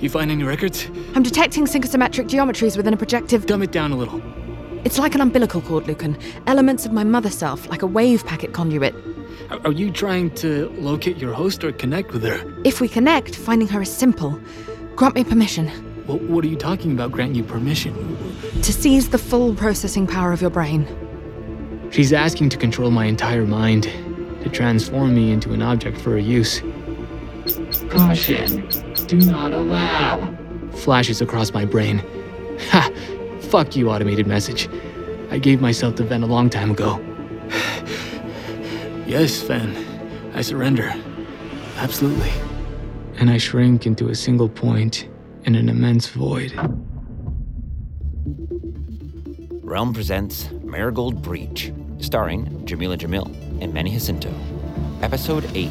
You find any records? I'm detecting synchrosymmetric geometries within a projective. Dumb it down a little. It's like an umbilical cord, Lucan. Elements of my mother self, like a wave packet conduit. Are are you trying to locate your host or connect with her? If we connect, finding her is simple. Grant me permission What, what are you talking about? Grant you permission? to seize the full processing power of your brain. She's asking to control my entire mind, to transform me into an object for her use. Caution. Do not allow. Flashes across my brain. Ha! Fuck you, automated message. I gave myself to Ven a long time ago. yes, Ven. I surrender. Absolutely. And I shrink into a single point in an immense void. Realm presents Marigold Breach, starring Jameela Jamil and Manny Jacinto. Episode 8.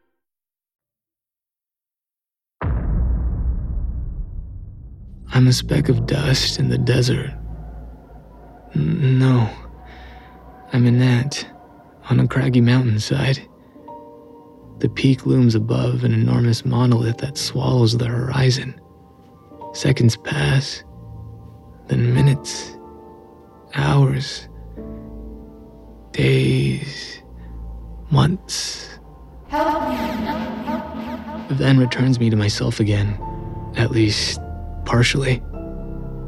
I'm a speck of dust in the desert. N- No. I'm an ant on a craggy mountainside. The peak looms above an enormous monolith that swallows the horizon. Seconds pass, then minutes, hours, days, months. Help! Ven returns me to myself again, at least partially.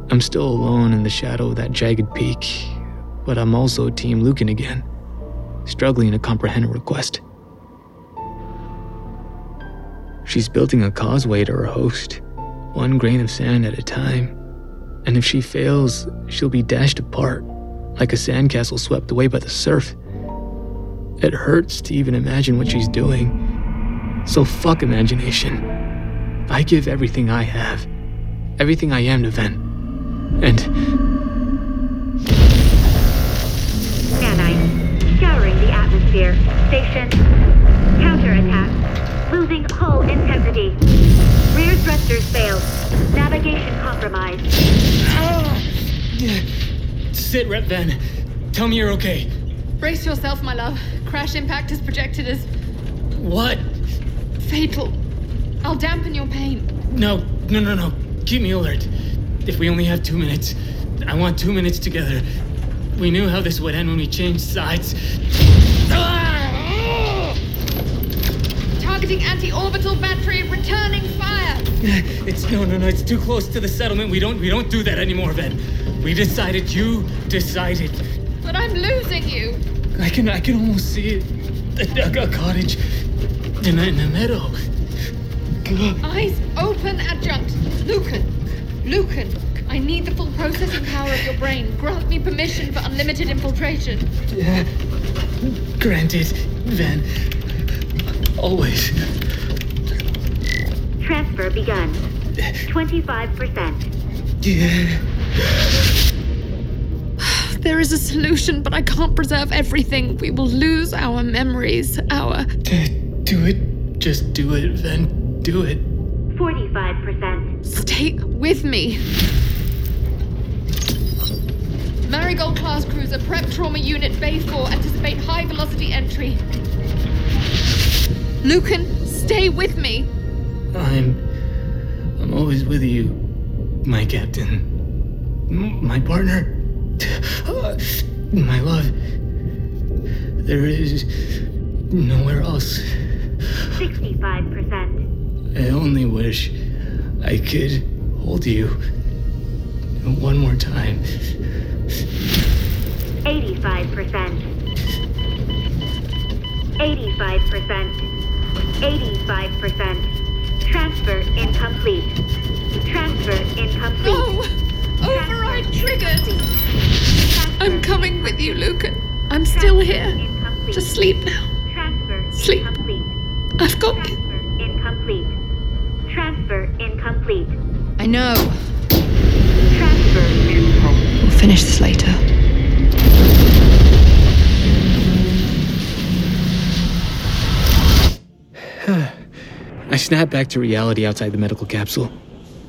I'm still alone in the shadow of that jagged peak, but I'm also Team Lucan again, struggling to comprehend her request. She's building a causeway to her host, one grain of sand at a time. And if she fails, she'll be dashed apart, like a sandcastle swept away by the surf. It hurts to even imagine what she's doing. So fuck imagination. I give everything I have, everything I am to Ven. And Scanine. Scouring the atmosphere. Station. Counterattack. Losing hull integrity. Rear thrusters failed. Navigation compromised. Ah. sit, Rep Ven. Tell me you're okay. Brace yourself, my love. Crash impact is projected as What? fatal. I'll dampen your pain. No, no, no, no. Keep me alert. If we only have two minutes, I want two minutes together. We knew how this would end when we changed sides. Ah! Targeting anti-orbital battery, returning fire. It's no, no, no. It's too close to the settlement. We don't, we don't do that anymore, Ven. We decided. You decided. But I'm losing you. I can, I can almost see it. A, a- a cottage in in a meadow. Eyes open, adjunct. Lucan. Lucan. I need the full processing power of your brain. Grant me permission for unlimited infiltration. Yeah. Granted, Ven. Always. Transfer begun. 25%. Yeah. There is a solution, but I can't preserve everything. We will lose our memories, our. Do it. Just do it, Ven. Do it. 45%. Stay with me. Marigold class cruiser, prep trauma unit, Bay 4, anticipate high velocity entry. Lucan, stay with me. I'm. I'm always with you, my captain. My partner. My love. There is nowhere else. 65%. I only wish I could hold you one more time. 85%. 85%. 85%. Transfer incomplete. Transfer incomplete. No! Override triggered! I'm coming with you, Lucan. I'm still here. Incomplete. Just sleep now. Transfer Sleep. incomplete. I've got you. Transfer incomplete. Transfer incomplete. I know. Transfer We'll finish this later. I snap back to reality outside the medical capsule.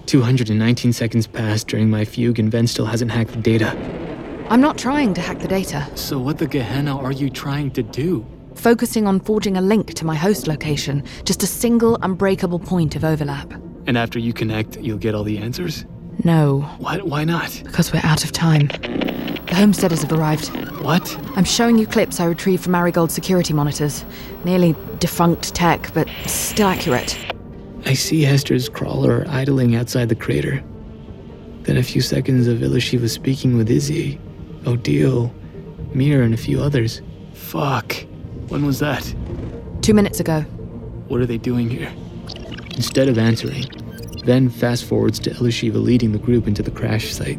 219 seconds passed during my fugue, and Ven still hasn't hacked the data. I'm not trying to hack the data, So, what the Gehenna are you trying to do? focusing on forging a link to my host location, just a single unbreakable point of overlap. And after you connect, you'll get all the answers? No, What? Why not? because we're out of time. The homesteaders have arrived. What? I'm showing you clips I retrieved from Marigold security monitors. Nearly defunct tech, but still accurate. I see Hester's crawler idling outside the crater. Then a few seconds of Ilishiva speaking with Izzy, Odile, Mir, and a few others. Fuck. When was that? Two minutes ago. What are they doing here? Instead of answering, Ven fast forwards to Ilishiva leading the group into the crash site.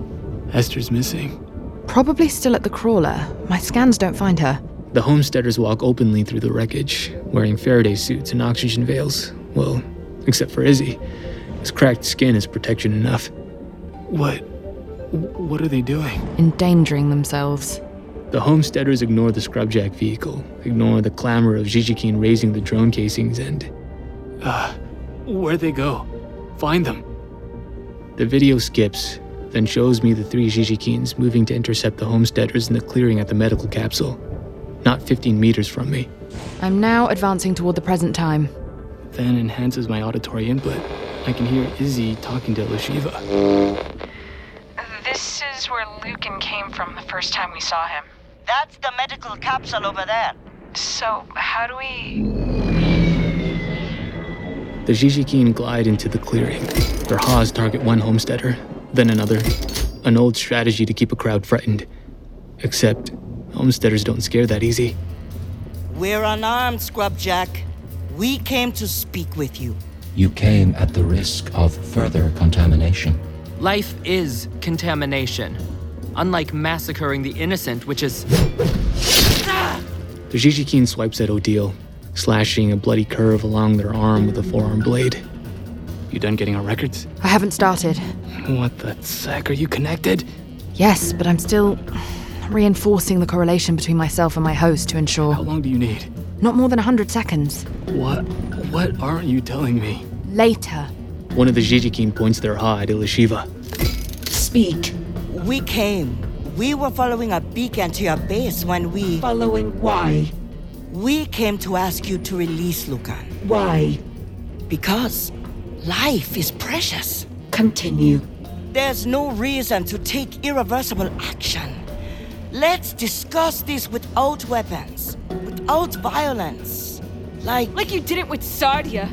Hester's missing. Probably still at the crawler. My scans don't find her. The homesteaders walk openly through the wreckage, wearing Faraday suits and oxygen veils. Well, except for Izzy. His cracked skin is protection enough. What? What are they doing? Endangering themselves. The homesteaders ignore the scrubjack vehicle, ignore the clamor of Jijikin raising the drone casings, and. Uh, where'd they go? Find them. The video skips, then shows me the three Jijikins moving to intercept the homesteaders in the clearing at the medical capsule, not 15 meters from me. I'm now advancing toward the present time. Ven enhances my auditory input. I can hear Izzy talking to Lashiva. This is where Lucan came from the first time we saw him. That's the medical capsule over there. So, how do we. The Jijikin glide into the clearing. Their haws target one homesteader, then another. An old strategy to keep a crowd frightened. Except, homesteaders don't scare that easy. We're unarmed, Scrubjack. We came to speak with you. You came at the risk of further contamination. Life is contamination. Unlike massacring the innocent, which is. The Jijikin swipes at Odile, slashing a bloody curve along their arm with a forearm blade. You done getting our records? I haven't started. What the sack? Are you connected? Yes, but I'm still reinforcing the correlation between myself and my host to ensure. How long do you need? Not more than 100 seconds. What? What aren't you telling me? Later. One of the Jijikin points their Ha at Ilishiva. Speak. We came. We were following a beacon to your base when we. Following why? We came to ask you to release Lucan. Why? Because life is precious. Continue. There's no reason to take irreversible action. Let's discuss this without weapons, without violence. Like. Like you did it with Sardia.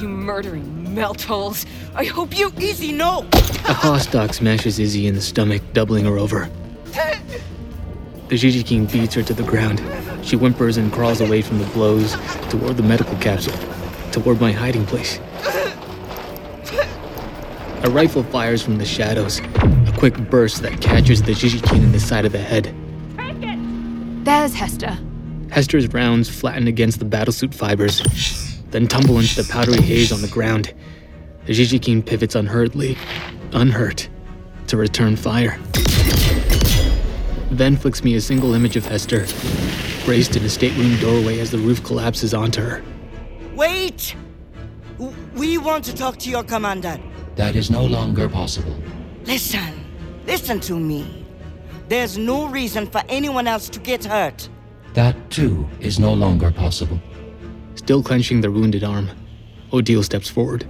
You murdering meltholes. I hope you. Izzy, no! A Hostock smashes Izzy in the stomach, doubling her over. The Jijikin beats her to the ground. She whimpers and crawls away from the blows toward the medical capsule, toward my hiding place. A rifle fires from the shadows. A quick burst that catches the Jijikin in the side of the head. There's Hester. Hester's rounds flatten against the battlesuit fibers, then tumble into the powdery haze on the ground. The Jijikin pivots unhurriedly, unhurt, to return fire. Ven flicks me a single image of Hester, braced in a stateroom doorway as the roof collapses onto her. Wait! We want to talk to your commander. That is no longer possible. Listen, listen to me. There's no reason for anyone else to get hurt. That too is no longer possible. Still clenching their wounded arm, Odile steps forward.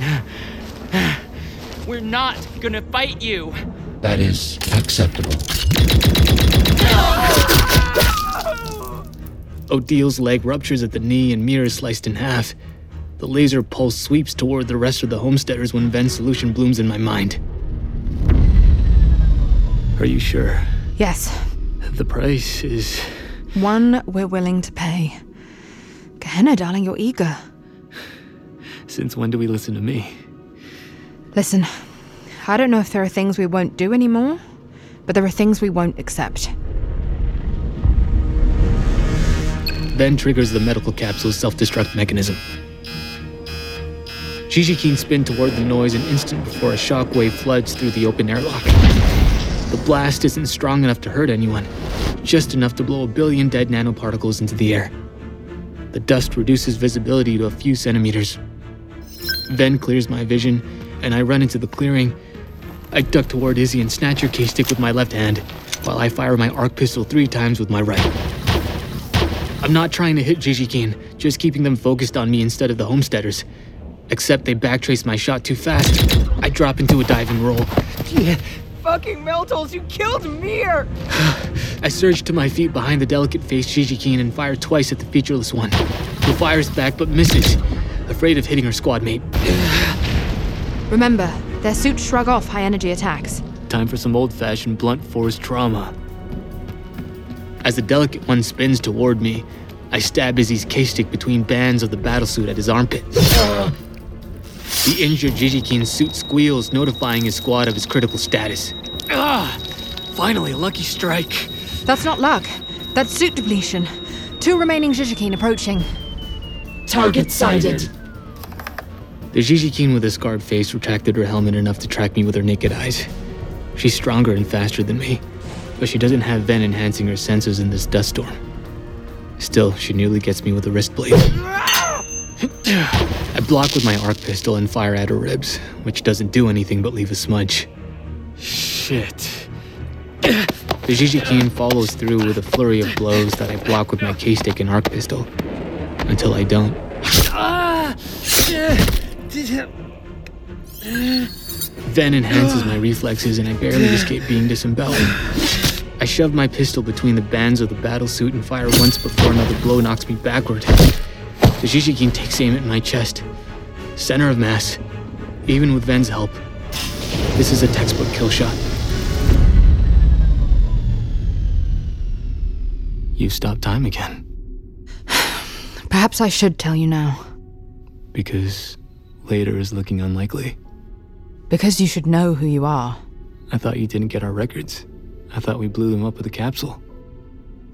We're not gonna fight you. That is acceptable. Odile's leg ruptures at the knee and mirror is sliced in half. The laser pulse sweeps toward the rest of the homesteaders when Ven's solution blooms in my mind. Are you sure? Yes, The price is. one we're willing to pay. Gehenna, darling, you're eager. Since when do we listen to me? Listen, I don't know if there are things we won't do anymore, but there are things we won't accept. Ven triggers the medical capsule's self destruct mechanism. Jijikin spin toward the noise an instant before a shockwave floods through the open airlock. The blast isn't strong enough to hurt anyone, just enough to blow a billion dead nanoparticles into the air. The dust reduces visibility to a few centimeters. Ven clears my vision, and I run into the clearing. I duck toward Izzy and snatch her K-stick with my left hand, while I fire my arc pistol three times with my right. I'm not trying to hit Jijikin, just keeping them focused on me instead of the homesteaders. Except they backtrace my shot too fast. I drop into a dive and roll. Fucking Meltholes, you killed Mir! I surge to my feet behind the delicate faced Jijikin and fire twice at the featureless one, who fires back but misses, afraid of hitting her squad mate. Remember, their suits shrug off high energy attacks. Time for some old fashioned blunt force trauma. As the delicate one spins toward me, I stab Izzy's case stick between bands of the battlesuit at his armpit. The injured Jijikin suit squeals, notifying his squad of his critical status. Ah! Finally, a lucky strike. That's not luck. That's suit depletion. Two remaining Jijikin approaching. Target sighted. The Jijikin with a scarred face retracted her helmet enough to track me with her naked eyes. She's stronger and faster than me, but she doesn't have Ven enhancing her senses in this dust storm. Still, she nearly gets me with a wrist blade. I block with my arc pistol and fire at her ribs, which doesn't do anything but leave a smudge. Shit. The Jijikin follows through with a flurry of blows that I block with my case stick and arc pistol. Until I don't. Ven enhances my reflexes and I barely escape being disemboweled. I shove my pistol between the bands of the battlesuit and fire once before another blow knocks me backward. The Jijikin takes aim at my chest. Center of mass. Even with Ven's help. This is a textbook kill shot. You stopped time again. Perhaps I should tell you now, Because later is looking unlikely. because you should know who you are. I thought you didn't get our records. I thought we blew them up with a capsule.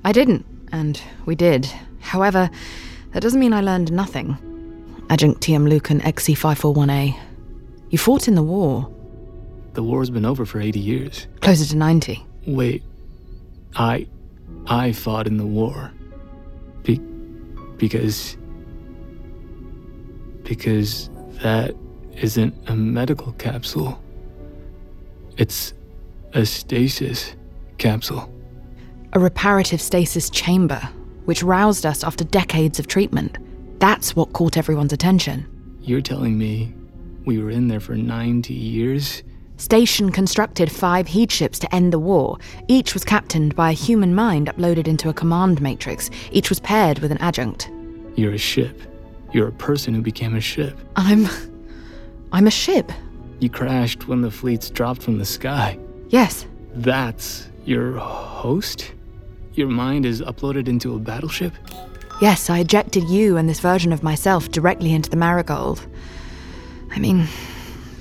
I didn't, and we did. However, that doesn't mean I learned nothing. Adjunct TM Lucan XC541A. You fought in the war, The war's been over for 80 years. closer to 90. Wait. I. I fought in the war. Be- because. Because that isn't a medical capsule. It's a stasis capsule. A reparative stasis chamber, which roused us after decades of treatment. That's what caught everyone's attention. You're telling me we were in there for 90 years? Station constructed five heat ships to end the war. Each was captained by a human mind uploaded into a command matrix. Each was paired with an adjunct. You're a ship. You're a person who became a ship. I'm. I'm a ship. You crashed when the fleets dropped from the sky. Yes. That's your host? Your mind is uploaded into a battleship? Yes, I ejected you and this version of myself directly into the marigold. I mean,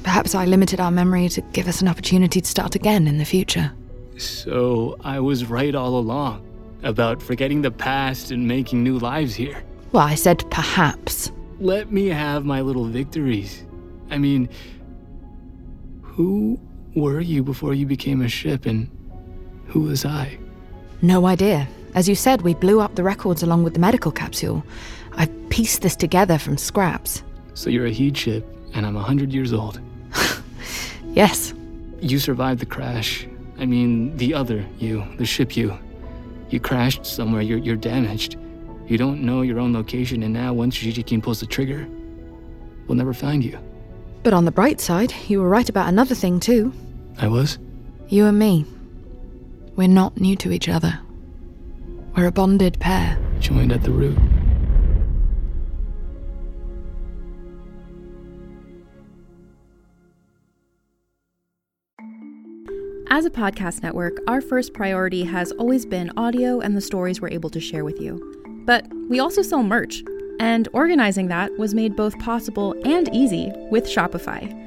Perhaps I limited our memory to give us an opportunity to start again in the future. So I was right all along about forgetting the past and making new lives here. Well, I said perhaps. Let me have my little victories. I mean, who were you before you became a ship, and who was I? No idea. As you said, we blew up the records along with the medical capsule. I've pieced this together from scraps. So you're a heat ship, and I'm a hundred years old. yes. You survived the crash. I mean, the other you, the ship you. You crashed somewhere, you're, you're damaged. You don't know your own location, and now once Jijikin pulls the trigger, we'll never find you. But on the bright side, you were right about another thing, too. I was? You and me. We're not new to each other. We're a bonded pair. Joined at the root. As a podcast network, our first priority has always been audio and the stories we're able to share with you. But we also sell merch, and organizing that was made both possible and easy with Shopify.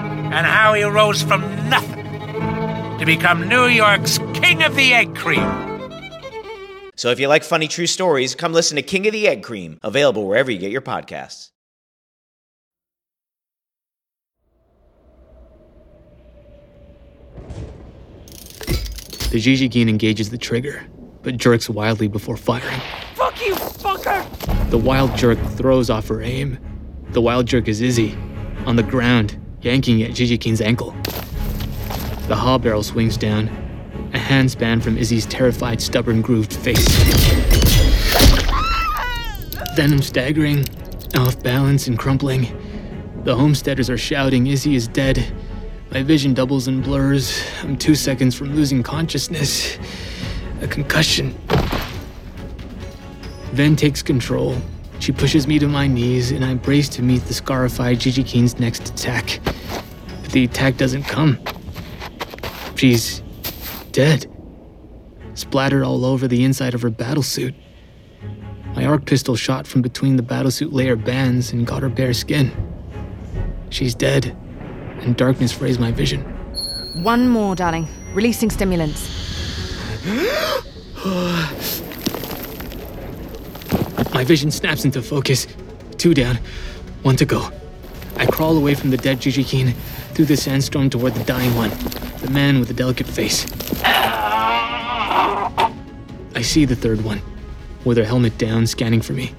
and how he rose from nothing to become New York's King of the Egg Cream. So if you like funny true stories, come listen to King of the Egg Cream, available wherever you get your podcasts. The Jijikin engages the trigger, but jerks wildly before firing. Fuck you, fucker! The wild jerk throws off her aim. The wild jerk is Izzy, on the ground, yanking at Jijikin's ankle. The haw barrel swings down, a handspan from Izzy's terrified, stubborn, grooved face. Then I'm staggering, off balance and crumpling. The homesteaders are shouting, Izzy is dead. My vision doubles and blurs. I'm two seconds from losing consciousness. A concussion. Ven takes control. She pushes me to my knees, and I brace to meet the scarified Jijikin's next attack. But the attack doesn't come. She's dead. Splattered all over the inside of her battlesuit. My arc pistol shot from between the battlesuit layer bands and got her bare skin. She's dead, and darkness frays my vision. One more, darling. Releasing stimulants. My vision snaps into focus. Two down, one to go. I crawl away from the dead Jijikin through the sandstorm toward the dying one, the man with the delicate face. I see the third one, with her helmet down, scanning for me.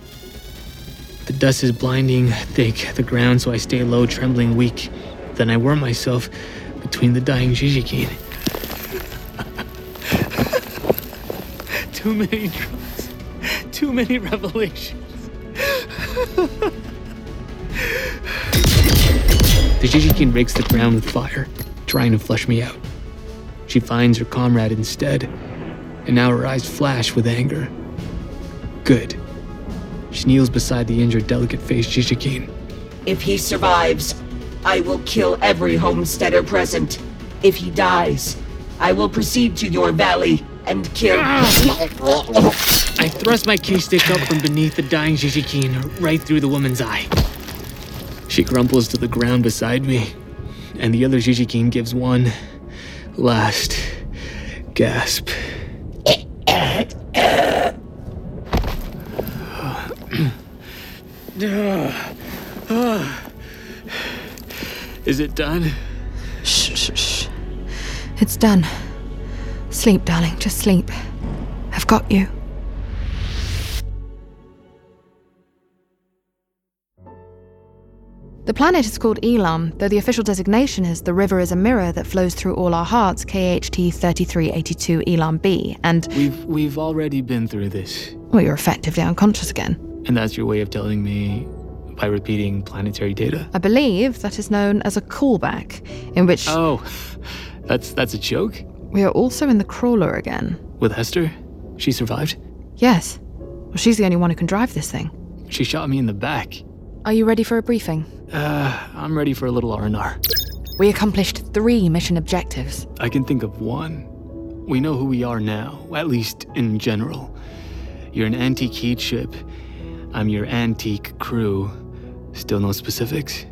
The dust is blinding thick the ground, so I stay low, trembling weak. Then I worm myself between the dying Jijikin. Too many drugs. Too many revelations. the Jijikin rakes the ground with fire, trying to flush me out. She finds her comrade instead, and now her eyes flash with anger. Good. She kneels beside the injured, delicate faced Jijikin. If he survives, I will kill every homesteader present. If he dies, I will proceed to your valley and kill. I thrust my key stick up from beneath the dying Jijikin, right through the woman's eye. She crumples to the ground beside me, and the other Jijikin gives one last gasp. Is it done? Shh, shh, shh. It's done. Sleep, darling, just sleep. I've got you. The planet is called Elam, though the official designation is the river is a mirror that flows through all our hearts, KHT 3382 Elam B, and. We've we've already been through this. Well, you're effectively unconscious again. And that's your way of telling me by repeating planetary data? I believe that is known as a callback, in which. Oh, that's that's a joke? We are also in the crawler again. With Hester? She survived? Yes. Well, she's the only one who can drive this thing. She shot me in the back. Are you ready for a briefing? Uh, I'm ready for a little R&R. We accomplished three mission objectives. I can think of one. We know who we are now, at least in general. You're an antique heat ship. I'm your antique crew. Still no specifics?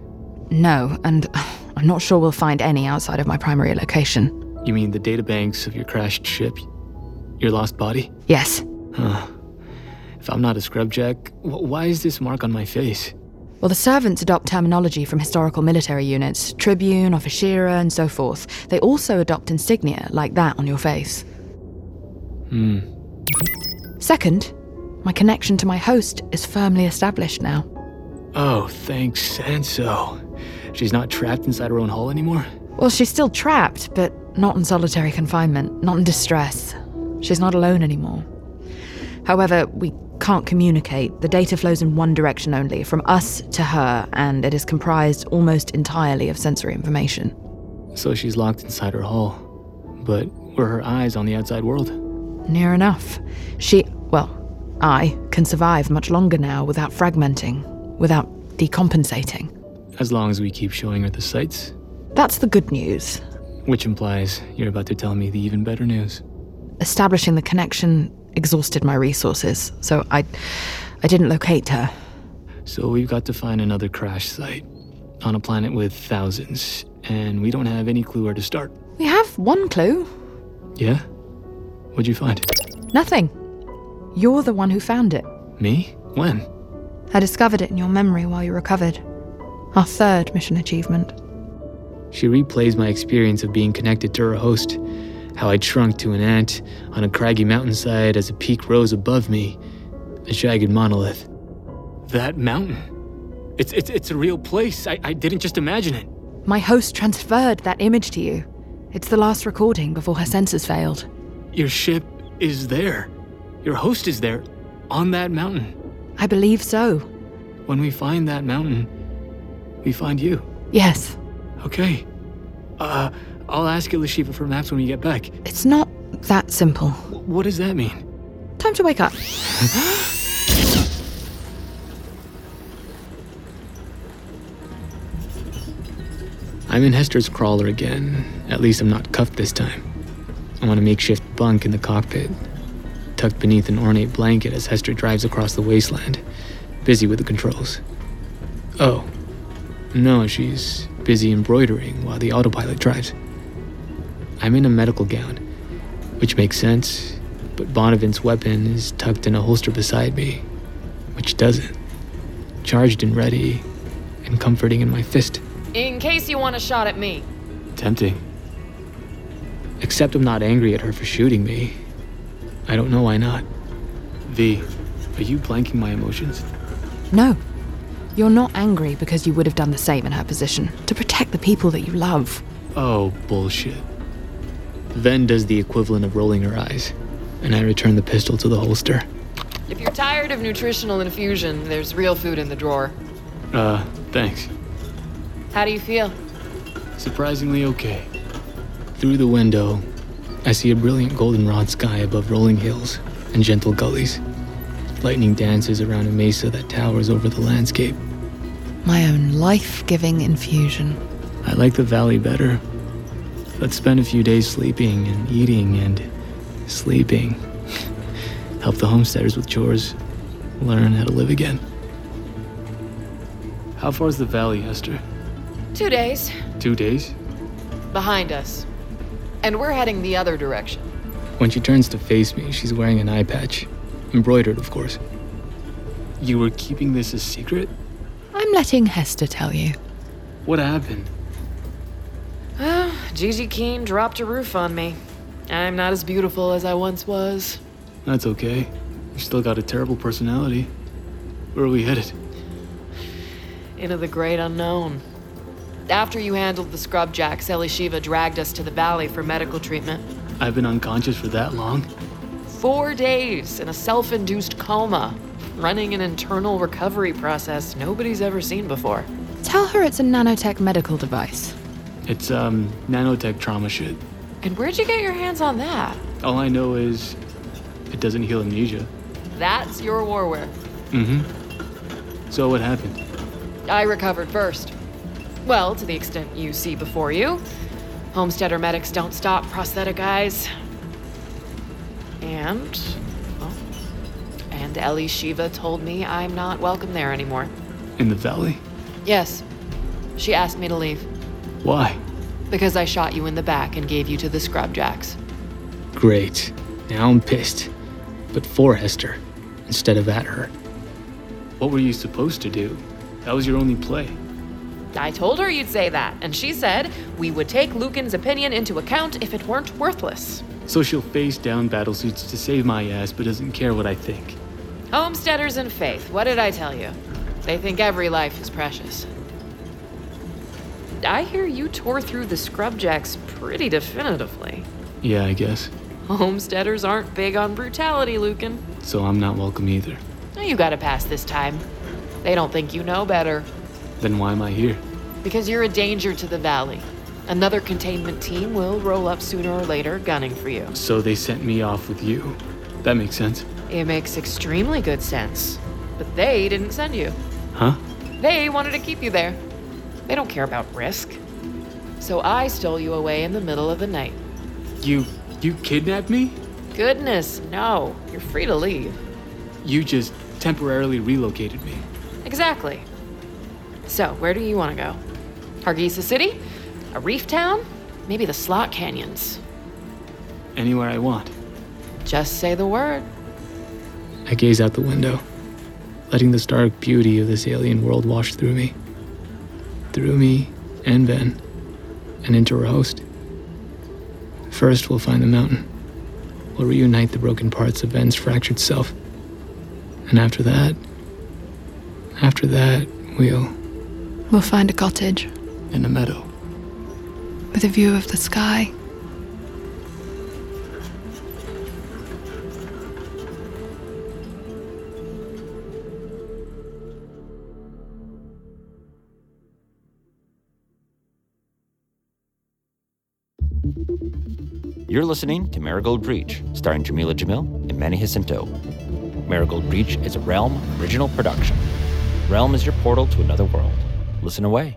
No, and I'm not sure we'll find any outside of my primary location. You mean the databanks of your crashed ship? Your lost body? Yes. Huh. If I'm not a scrubjack, why is this mark on my face? Well, the servants adopt terminology from historical military units tribune, officiera, and so forth. They also adopt insignia like that on your face. Hmm. Second, my connection to my host is firmly established now. Oh, thanks, Sanso. She's not trapped inside her own hull anymore? Well, she's still trapped, but not in solitary confinement, not in distress. She's not alone anymore. However, we can't communicate. The data flows in one direction only, from us to her, and it is comprised almost entirely of sensory information. So she's locked inside her hull. But were her eyes on the outside world? Near enough. She, well, I can survive much longer now without fragmenting, without decompensating. As long as we keep showing her the sights? That's the good news. Which implies you're about to tell me the even better news. Establishing the connection exhausted my resources, so I I didn't locate her. So we've got to find another crash site on a planet with thousands, and we don't have any clue where to start. We have one clue. Yeah? What'd you find? Nothing. You're the one who found it. Me? When? I discovered it in your memory while you recovered. Our third mission achievement. She replays my experience of being connected to her host, how I'd shrunk to an ant on a craggy mountainside as a peak rose above me, a jagged monolith. That mountain. It's, it's, it's a real place. I, I didn't just imagine it. My host transferred that image to you. It's the last recording before her sensors failed. Your ship is there. Your host is there, on that mountain. I believe so. When we find that mountain, we find you. Yes. Okay. Uh, I'll ask you, Lashiva, for maps when we get back. It's not that simple. What does that mean? Time to wake up. I'm in Hester's crawler again. At least I'm not cuffed this time. I'm on a makeshift bunk in the cockpit, tucked beneath an ornate blanket as Hester drives across the wasteland, busy with the controls. Oh, no, she's busy embroidering while the autopilot drives. I'm in a medical gown, which makes sense, but Bonavent's weapon is tucked in a holster beside me, which doesn't. Charged and ready, and comforting in my fist. In case you want a shot at me. Tempting. Except I'm not angry at her for shooting me. I don't know why not. V, are you blanking my emotions? No. You're not angry because you would have done the same in her position to protect the people that you love. Oh, bullshit. Ven does the equivalent of rolling her eyes, and I return the pistol to the holster. If you're tired of nutritional infusion, there's real food in the drawer. Uh, thanks. How do you feel? Surprisingly okay. Through the window, I see a brilliant goldenrod sky above rolling hills and gentle gullies. Lightning dances around a mesa that towers over the landscape. My own life giving infusion. I like the valley better. Let's spend a few days sleeping and eating and sleeping. Help the homesteaders with chores. Learn how to live again. How far is the valley, Hester? Two days. Two days? Behind us. And we're heading the other direction. When she turns to face me, she's wearing an eye patch. Embroidered, of course. You were keeping this a secret? I'm letting Hester tell you. What happened? Oh, Jijikin dropped a roof on me. I'm not as beautiful as I once was. That's okay. You still got a terrible personality. Where are we headed? Into the great unknown. After you handled the scrub jacks, Ilishiva dragged us to the valley for medical treatment. I've been unconscious for that long? Four days in a self induced coma, running an internal recovery process nobody's ever seen before. Tell her it's a nanotech medical device. It's, um, nanotech trauma shit. And where'd you get your hands on that? All I know is it doesn't heal amnesia. That's your warware. Mm hmm. So what happened? I recovered first. Well, to the extent you see before you. Homesteader medics don't stop prosthetic eyes. And, well, and Ilishiva told me I'm not welcome there anymore. In the valley? Yes. She asked me to leave. Why? Because I shot you in the back and gave you to the scrubjacks. Great. Now I'm pissed. But for Hester, instead of at her. What were you supposed to do? That was your only play. I told her you'd say that, and she said we would take Lucan's opinion into account if it weren't worthless. So she'll face down battlesuits to save my ass, but doesn't care what I think. Homesteaders and Faith, what did I tell you? They think every life is precious. I hear you tore through the scrubjacks pretty definitively. Yeah, I guess. Homesteaders aren't big on brutality, Lucan. So I'm not welcome either. You gotta pass this time. They don't think you know better. Then why am I here? Because you're a danger to the valley. Another containment team will roll up sooner or later, gunning for you. So they sent me off with you. That makes sense. It makes extremely good sense. But they didn't send you. Huh? They wanted to keep you there. They don't care about risk. So I stole you away in the middle of the night. You. you kidnapped me? Goodness, no. You're free to leave. You just temporarily relocated me. Exactly. So, where do you want to go? Hargeisa City? A reef town? Maybe the slot canyons? Anywhere I want. Just say the word. I gaze out the window, letting the stark beauty of this alien world wash through me. Through me and Ven, and into her host. First, we'll find the mountain. We'll reunite the broken parts of Ven's fractured self. And after that, after that, we'll. We'll find a cottage. In a meadow. With a view of the sky. You're listening to Marigold Breach, starring Jameela Jamil and Manny Jacinto. Marigold Breach is a Realm original production. Realm is your portal to another world. Listen away.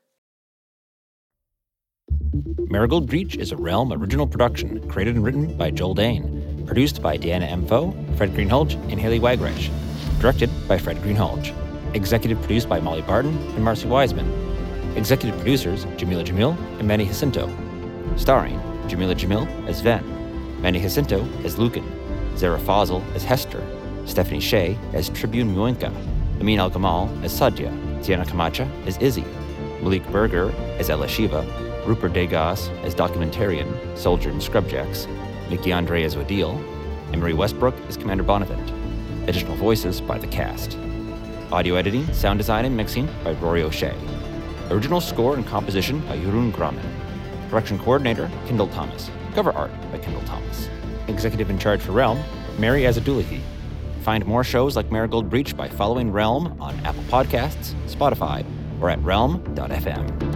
Marigold Breach is a Realm original production, created and written by Joel Dane, produced by Deanna M. Foe, Fred Greenhalgh, and Haley Wagreich, directed by Fred Greenhalgh, executive produced by Molly Barton and Marcy Wiseman, executive producers Jameela Jamil and Manny Jacinto, starring Jameela Jamil as Ven, Manny Jacinto as Lucan, Zehra Fazal as Hester, Stephanie Shea as Tribune Muenka, Amin El Gamal as Sadia, Tiana Camacho as Izzy, Malik Berger as Ilishiva, Rupert Degas as documentarian, soldier in Scrubjacks, Mickey Andre as Odile, and Marie Westbrook as Commander Bonavent. Additional voices by the cast. Audio editing, sound design, and mixing by Rory O'Shea. Original score and composition by Jeroen Gramen. Production coordinator, Kendall Thomas. Cover art by Kendall Thomas. Executive in charge for Realm, Mary Azadulahi. Find more shows like Marigold Breach by following Realm on Apple Podcasts, Spotify, or at realm.fm.